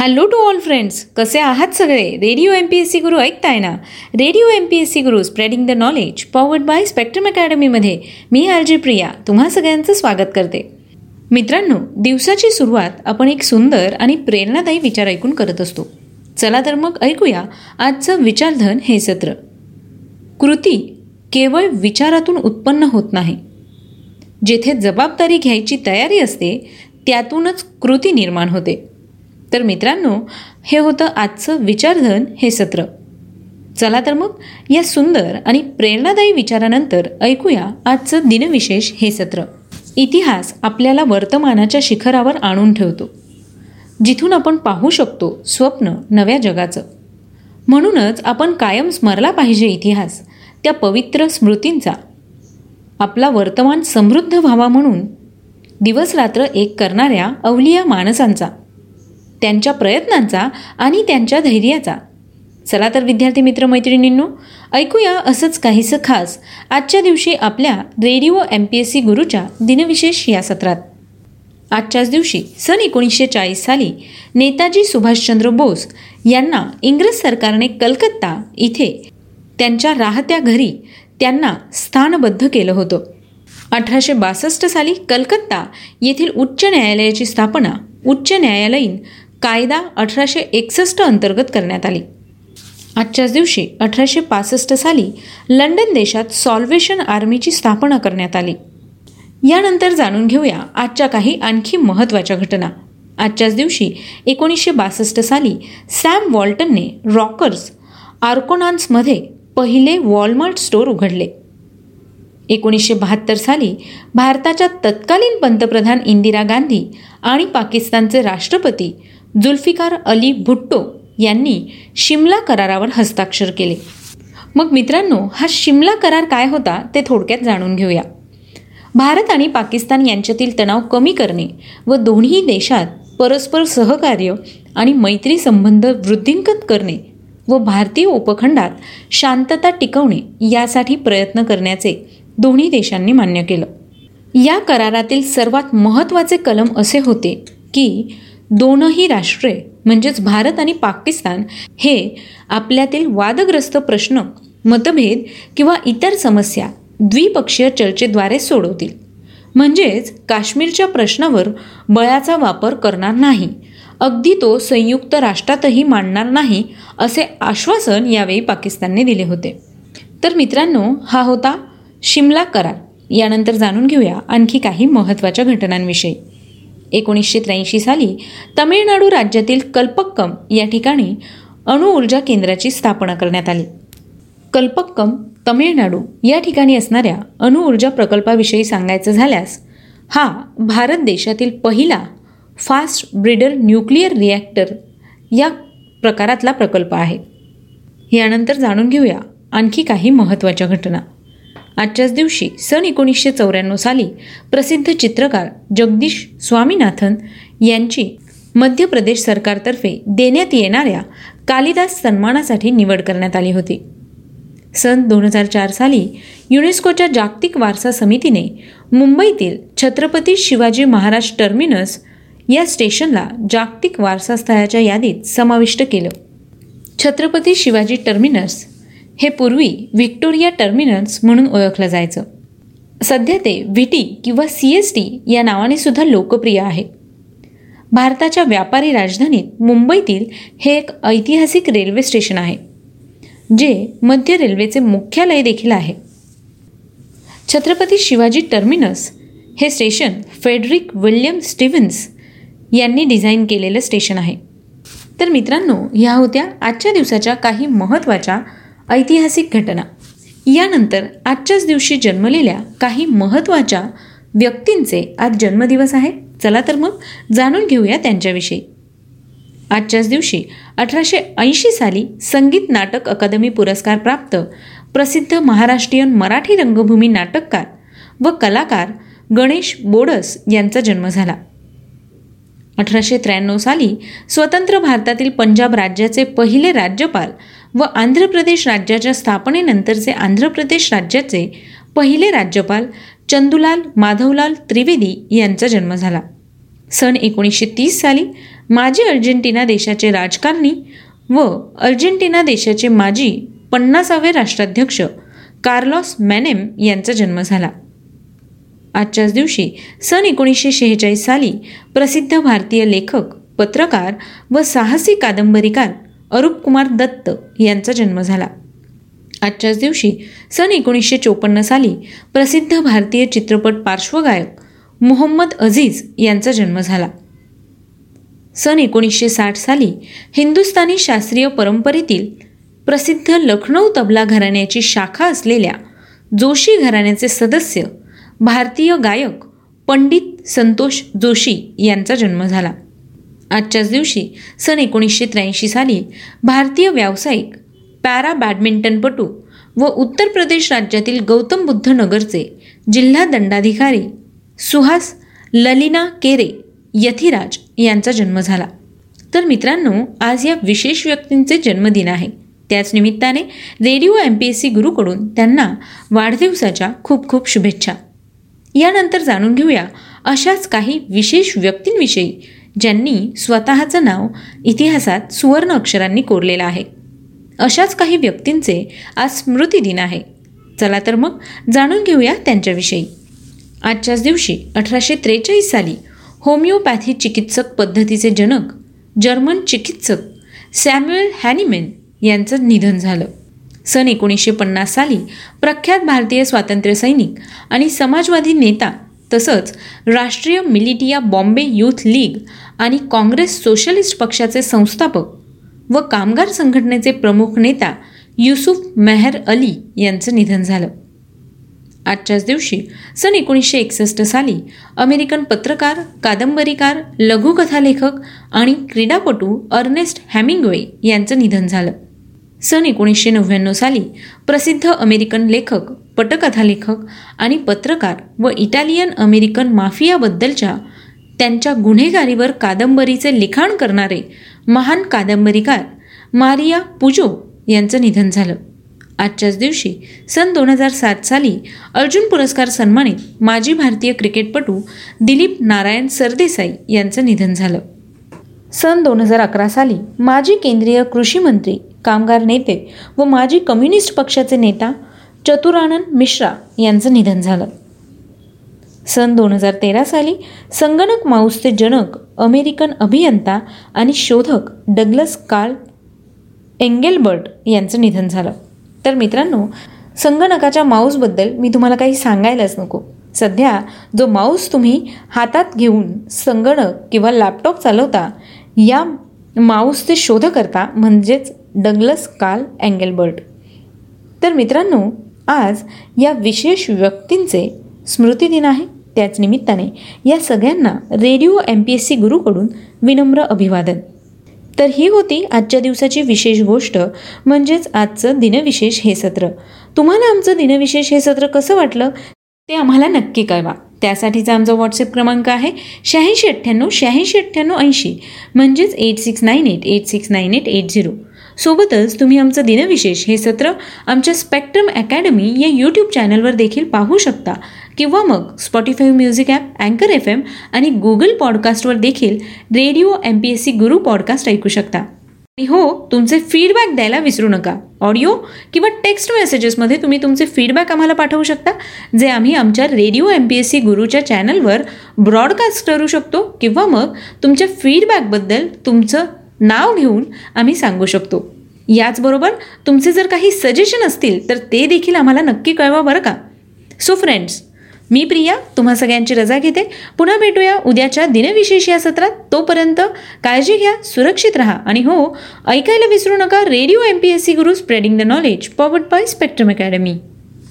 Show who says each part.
Speaker 1: Hello to all friends कसे आहात सगळे? Radio M P S C Guru ऐकताय ना? Radio M P S C Guru spreading the knowledge powered by Spectrum अकॅडमीमध्ये मी R J Priya. तुम्हा सगळ्यांचं स्वागत करते. मित्रांनो दिवसाची सुरुवात आपण एक सुंदर आणि प्रेरणादायी विचार ऐकून करत असतो. चला तर मग ऐकूया आजचं विचारधन हे सत्र. कृती केवळ विचारातून उत्पन्न होत नाही. जेथे जबाबदारी घ्यायची तयारी असते त्यातूनच कृती निर्माण होते. तर मित्रांनो हे होतं आजचं विचारधन हे सत्र. चला तर मग या सुंदर आणि प्रेरणादायी विचारानंतर ऐकूया आजचं दिनविशेष हे सत्र. इतिहास आपल्याला वर्तमानाच्या शिखरावर आणून ठेवतो. जिथून आपण पाहू शकतो स्वप्न नव्या जगाचं. म्हणूनच आपण कायम स्मरला पाहिजे इतिहास त्या पवित्र स्मृतींचा. आपला वर्तमान समृद्ध व्हावा म्हणून दिवसरात्र एक करणाऱ्या अवलिया माणसांचा. त्यांच्या प्रयत्नांचा आणि त्यांच्या धैर्याचा. चला तर विद्यार्थी मित्र मैत्रिणींनो ऐकूया असंच काहीसं खास आजच्या दिवशी आपल्या radio M P S C गुरुच्या दिनविशेष या सत्रात. आजच्याच दिवशी सन एकोणीसशे चाळीस साली नेताजी सुभाषचंद्र बोस यांना इंग्रज सरकारने कलकत्ता इथे त्यांच्या राहत्या घरी त्यांना स्थानबद्ध केलं होतं. अठराशे बासष्ट साली कलकत्ता येथील उच्च न्यायालयाची स्थापना उच्च न्यायालयीन कायदा अठराशे एकसष्ट अंतर्गत करण्यात आली. आजच्याच दिवशी अठराशे पासष्ट साली लंडन देशात सॉल्वेशन आर्मीची स्थापना करण्यात आली. यानंतर जाणून घेऊया आजच्या काही आणखी महत्त्वाच्या घटना. आजच्याच दिवशी एकोणीसशे बासष्ट साली सॅम वॉल्टनने रॉकर्स आर्कोनान्समध्ये पहिले वॉलमार्ट स्टोअर उघडले. एकोणीसशे बहात्तर साली भारताच्या तत्कालीन पंतप्रधान इंदिरा गांधी आणि पाकिस्तानचे राष्ट्रपती जुल्फिकार अली भुट्टो यांनी शिमला करारावर हस्ताक्षर केले. मग मित्रांनो हा शिमला करार काय होता ते थोडक्यात जाणून घेऊया. भारत आणि पाकिस्तान यांच्यातील तणाव कमी करणे व दोन्ही देशात परस्पर सहकार्य आणि मैत्री संबंध वृद्धिंगत करणे व भारतीय उपखंडात शांतता टिकवणे यासाठी प्रयत्न करण्याचे दोन्ही देशांनी मान्य केलं. या करारातील सर्वात महत्त्वाचे कलम असे होते की दोनही राष्ट्रे म्हणजेच भारत आणि पाकिस्तान हे आपल्यातील वादग्रस्त प्रश्न मतभेद किंवा इतर समस्या द्विपक्षीय चर्चेद्वारे सोडवतील. म्हणजेच काश्मीरच्या प्रश्नावर बळाचा वापर करणार नाही. अगदी तो संयुक्त राष्ट्रातही मांडणार नाही असे आश्वासन यावेळी पाकिस्तानने दिले होते. तर मित्रांनो हा होता शिमला करार. यानंतर जाणून घेऊया आणखी काही महत्त्वाच्या घटनांविषयी. एकोणीसशे त्र्याऐंशी साली तमिळनाडू राज्यातील कल्पक्कम या ठिकाणी अणुऊर्जा केंद्राची स्थापना करण्यात आली. कल्पक्कम तमिळनाडू या ठिकाणी असणाऱ्या अणुऊर्जा प्रकल्पाविषयी सांगायचं झाल्यास हा भारत देशातील पहिला फास्ट ब्रिडर न्यूक्लिअर रिॲक्टर या प्रकारातला प्रकल्प आहे. यानंतर जाणून घेऊया आणखी काही महत्त्वाच्या घटना. आजच्याच दिवशी सन एकोणीसशे चौऱ्याण्णव साली प्रसिद्ध चित्रकार जगदीश स्वामीनाथन यांची मध्य प्रदेश सरकारतर्फे देण्यात येणाऱ्या कालिदास सन्मानासाठी निवड करण्यात आली होती. सन दोन हजार चार साली युनेस्कोच्या जागतिक वारसा समितीने मुंबईतील छत्रपती शिवाजी महाराज टर्मिनस या स्टेशनला जागतिक वारसास्थळाच्या यादीत समाविष्ट केलं. छत्रपती शिवाजी टर्मिनस हे पूर्वी व्हिक्टोरिया टर्मिनल्स म्हणून ओळखलं जायचं. सध्या ते व्हिटी किंवा सी एस टी या नावाने सुद्धा लोकप्रिय आहे. भारताच्या व्यापारी राजधानीत मुंबईतील हे एक ऐतिहासिक रेल्वे स्टेशन आहे जे मध्य रेल्वेचे मुख्यालय देखील आहे. छत्रपती शिवाजी टर्मिनस हे स्टेशन फेडरिक विल्यम स्टीव्हन्स यांनी डिझाईन केलेलं स्टेशन आहे. तर मित्रांनो ह्या होत्या आजच्या दिवसाच्या काही महत्त्वाच्या ऐतिहासिक घटना. यानंतर आजच्याच दिवशी जन्मलेल्या काही महत्त्वाच्या व्यक्तींचे आज जन्मदिवस आहे. चला तर मग जाणून घेऊया त्यांच्याविषयी. आजच्याच दिवशी अठराशे ऐंशी साली संगीत नाटक अकादमी पुरस्कार प्राप्त प्रसिद्ध महाराष्ट्रीयन मराठी रंगभूमी नाटककार व कलाकार गणेश बोडस यांचा जन्म झाला. अठराशे त्र्याण्णव साली स्वतंत्र भारतातील पंजाब राज्याचे पहिले राज्यपाल व आंध्र प्रदेश राज्याच्या स्थापनेनंतरचे आंध्र प्रदेश राज्याचे पहिले राज्यपाल चंदुलाल माधवलाल त्रिवेदी यांचा जन्म झाला. सन एकोणीसशे तीस साली माजी अर्जेंटिना देशाचे राजकारणी व अर्जेंटिना देशाचे माजी पन्नासावे राष्ट्राध्यक्ष कार्लॉस मॅनेम यांचा जन्म झाला. आजच्याच दिवशी सन एकोणीसशे शेहेचाळीस साली प्रसिद्ध भारतीय लेखक पत्रकार व साहसी कादंबरीकार अरूप कुमार दत्त यांचा जन्म झाला. आजच्याच दिवशी सन एकोणीसशे चोपन्न साली प्रसिद्ध भारतीय चित्रपट पार्श्वगायक मोहम्मद अझीज यांचा जन्म झाला. सन एकोणीसशे साठ साली हिंदुस्थानी शास्त्रीय परंपरेतील प्रसिद्ध लखनौ तबला घराण्याची शाखा असलेल्या जोशी घराण्याचे सदस्य भारतीय गायक पंडित संतोष जोशी यांचा जन्म झाला. आजच्याच दिवशी सन एकोणीसशे त्र्याऐंशी साली भारतीय व्यावसायिक पॅरा बॅडमिंटनपटू व उत्तर प्रदेश राज्यातील गौतम बुद्ध नगरचे जिल्हा दंडाधिकारी सुहास ललिना केरे यथिराज यांचा जन्म झाला. तर मित्रांनो आज या विशेष व्यक्तींचे जन्मदिन आहे. त्याच निमित्ताने radio M P S C गुरुकडून त्यांना वाढदिवसाच्या खूप खूप शुभेच्छा. यानंतर जाणून घेऊया अशाच काही विशेष व्यक्तींविषयी ज्यांनी स्वतःचं नाव इतिहासात सुवर्ण अक्षरांनी कोरलेलं आहे. अशाच काही व्यक्तींचे आज स्मृती दिन आहे. चला तर मग जाणून घेऊया त्यांच्याविषयी. आजच्याच दिवशी अठराशे त्रेचाळीस साली होमिओपॅथी चिकित्सक पद्धतीचे जनक जर्मन चिकित्सक सॅम्युएल हॅनिमेन यांचं निधन झालं. सन एकोणीसशे पन्नास साली प्रख्यात भारतीय स्वातंत्र्य सैनिक आणि समाजवादी नेता तसंच राष्ट्रीय मिलिटिया बॉम्बे यूथ लीग आणि काँग्रेस सोशलिस्ट पक्षाचे संस्थापक व कामगार संघटनेचे प्रमुख नेता युसुफ मेहर अली यांचं निधन झालं. आजच्याच दिवशी सन एकोणीसशे एकसष्ट साली अमेरिकन पत्रकार कादंबरीकार लघुकथालेखक आणि क्रीडापटू अर्नेस्ट हॅमिंगवे यांचं निधन झालं. सन एकोणीसशे नव्याण्णव साली प्रसिद्ध अमेरिकन लेखक पटकथालेखक आणि पत्रकार व इटालियन अमेरिकन माफियाबद्दलच्या त्यांच्या गुन्हेगारीवर कादंबरीचे लिखाण करणारे महान कादंबरीकार मारिया पुजो यांचं निधन झालं. आजच्याच दिवशी सन दोन हजार सात साली अर्जुन पुरस्कार सन्मानित माजी भारतीय क्रिकेटपटू दिलीप नारायण सरदेसाई यांचं निधन झालं. सन दोन हजार अकरा साली माजी केंद्रीय कृषी मंत्री कामगार नेते व माजी कम्युनिस्ट पक्षाचे नेता चतुरानंद मिश्रा यांचं निधन झालं. सन दोन हजार तेरा साली संगणक माऊसचे जनक अमेरिकन अभियंता आणि शोधक डग्लस कार्ल एंगेलबर्ट यांचं निधन झालं. तर मित्रांनो संगणकाच्या माऊसबद्दल मी तुम्हाला काही सांगायलाच नको. सध्या जो माऊस तुम्ही हातात घेऊन संगणक किंवा लॅपटॉप चालवता या माऊसचे शोधकर्ता म्हणजेच डग्लस कार्ल अँगेलबर्ट तर मित्रांनो आज या विशेष व्यक्तींचे स्मृतिदिन आहे. त्याच निमित्ताने या सगळ्यांना radio M P S C गुरुकडून विनम्र अभिवादन. तर ही होती आजच्या दिवसाची विशेष गोष्ट म्हणजेच आजचं दिनविशेष हे सत्र. तुम्हाला आमचं दिनविशेष हे सत्र कसं वाटलं? ते आम्हाला नक्की कळवा. त्यासाठीचा आमचा व्हॉट्सअप क्रमांक आहे शहाऐंशी अठ्ठ्याण्णव शहाऐंशी अठ्ठ्याण्णव ऐंशी म्हणजेच eight six nine eight eight six nine eight eight zero सोबतच तुम्ही आमचं दिनविशेष हे सत्र आमच्या स्पेक्ट्रम अकॅडमी या यूट्यूब चॅनलवर देखील पाहू शकता. किंवा मग स्पॉटीफाय म्युझिक ॲप अँकर एफ एम आणि गुगल पॉडकास्टवर देखील radio M P S C Guru podcast ऐकू शकता. आणि हो तुमचे फीडबॅक द्यायला विसरू नका. ऑडिओ किंवा टेक्स्ट मेसेजेसमध्ये तुम्ही तुमचे फीडबॅक आम्हाला पाठवू शकता जे आम्ही आमच्या radio M P S C गुरुच्या चॅनलवर ब्रॉडकास्ट करू शकतो. किंवा मग तुमच्या फीडबॅकबद्दल तुमचं नाव घेऊन आम्ही सांगू शकतो. याचबरोबर तुमचे जर काही सजेशन असतील तर ते देखील आम्हाला नक्की कळवा बरं का? सो फ्रेंड्स मी प्रिया तुम्हा सगळ्यांची रजा घेते. पुन्हा भेटूया उद्याच्या दिनविशेष या सत्रात. तोपर्यंत काळजी घ्या सुरक्षित राहा. आणि हो ऐकायला विसरू नका radio M P S C Guru spreading the knowledge powered by spectrum academy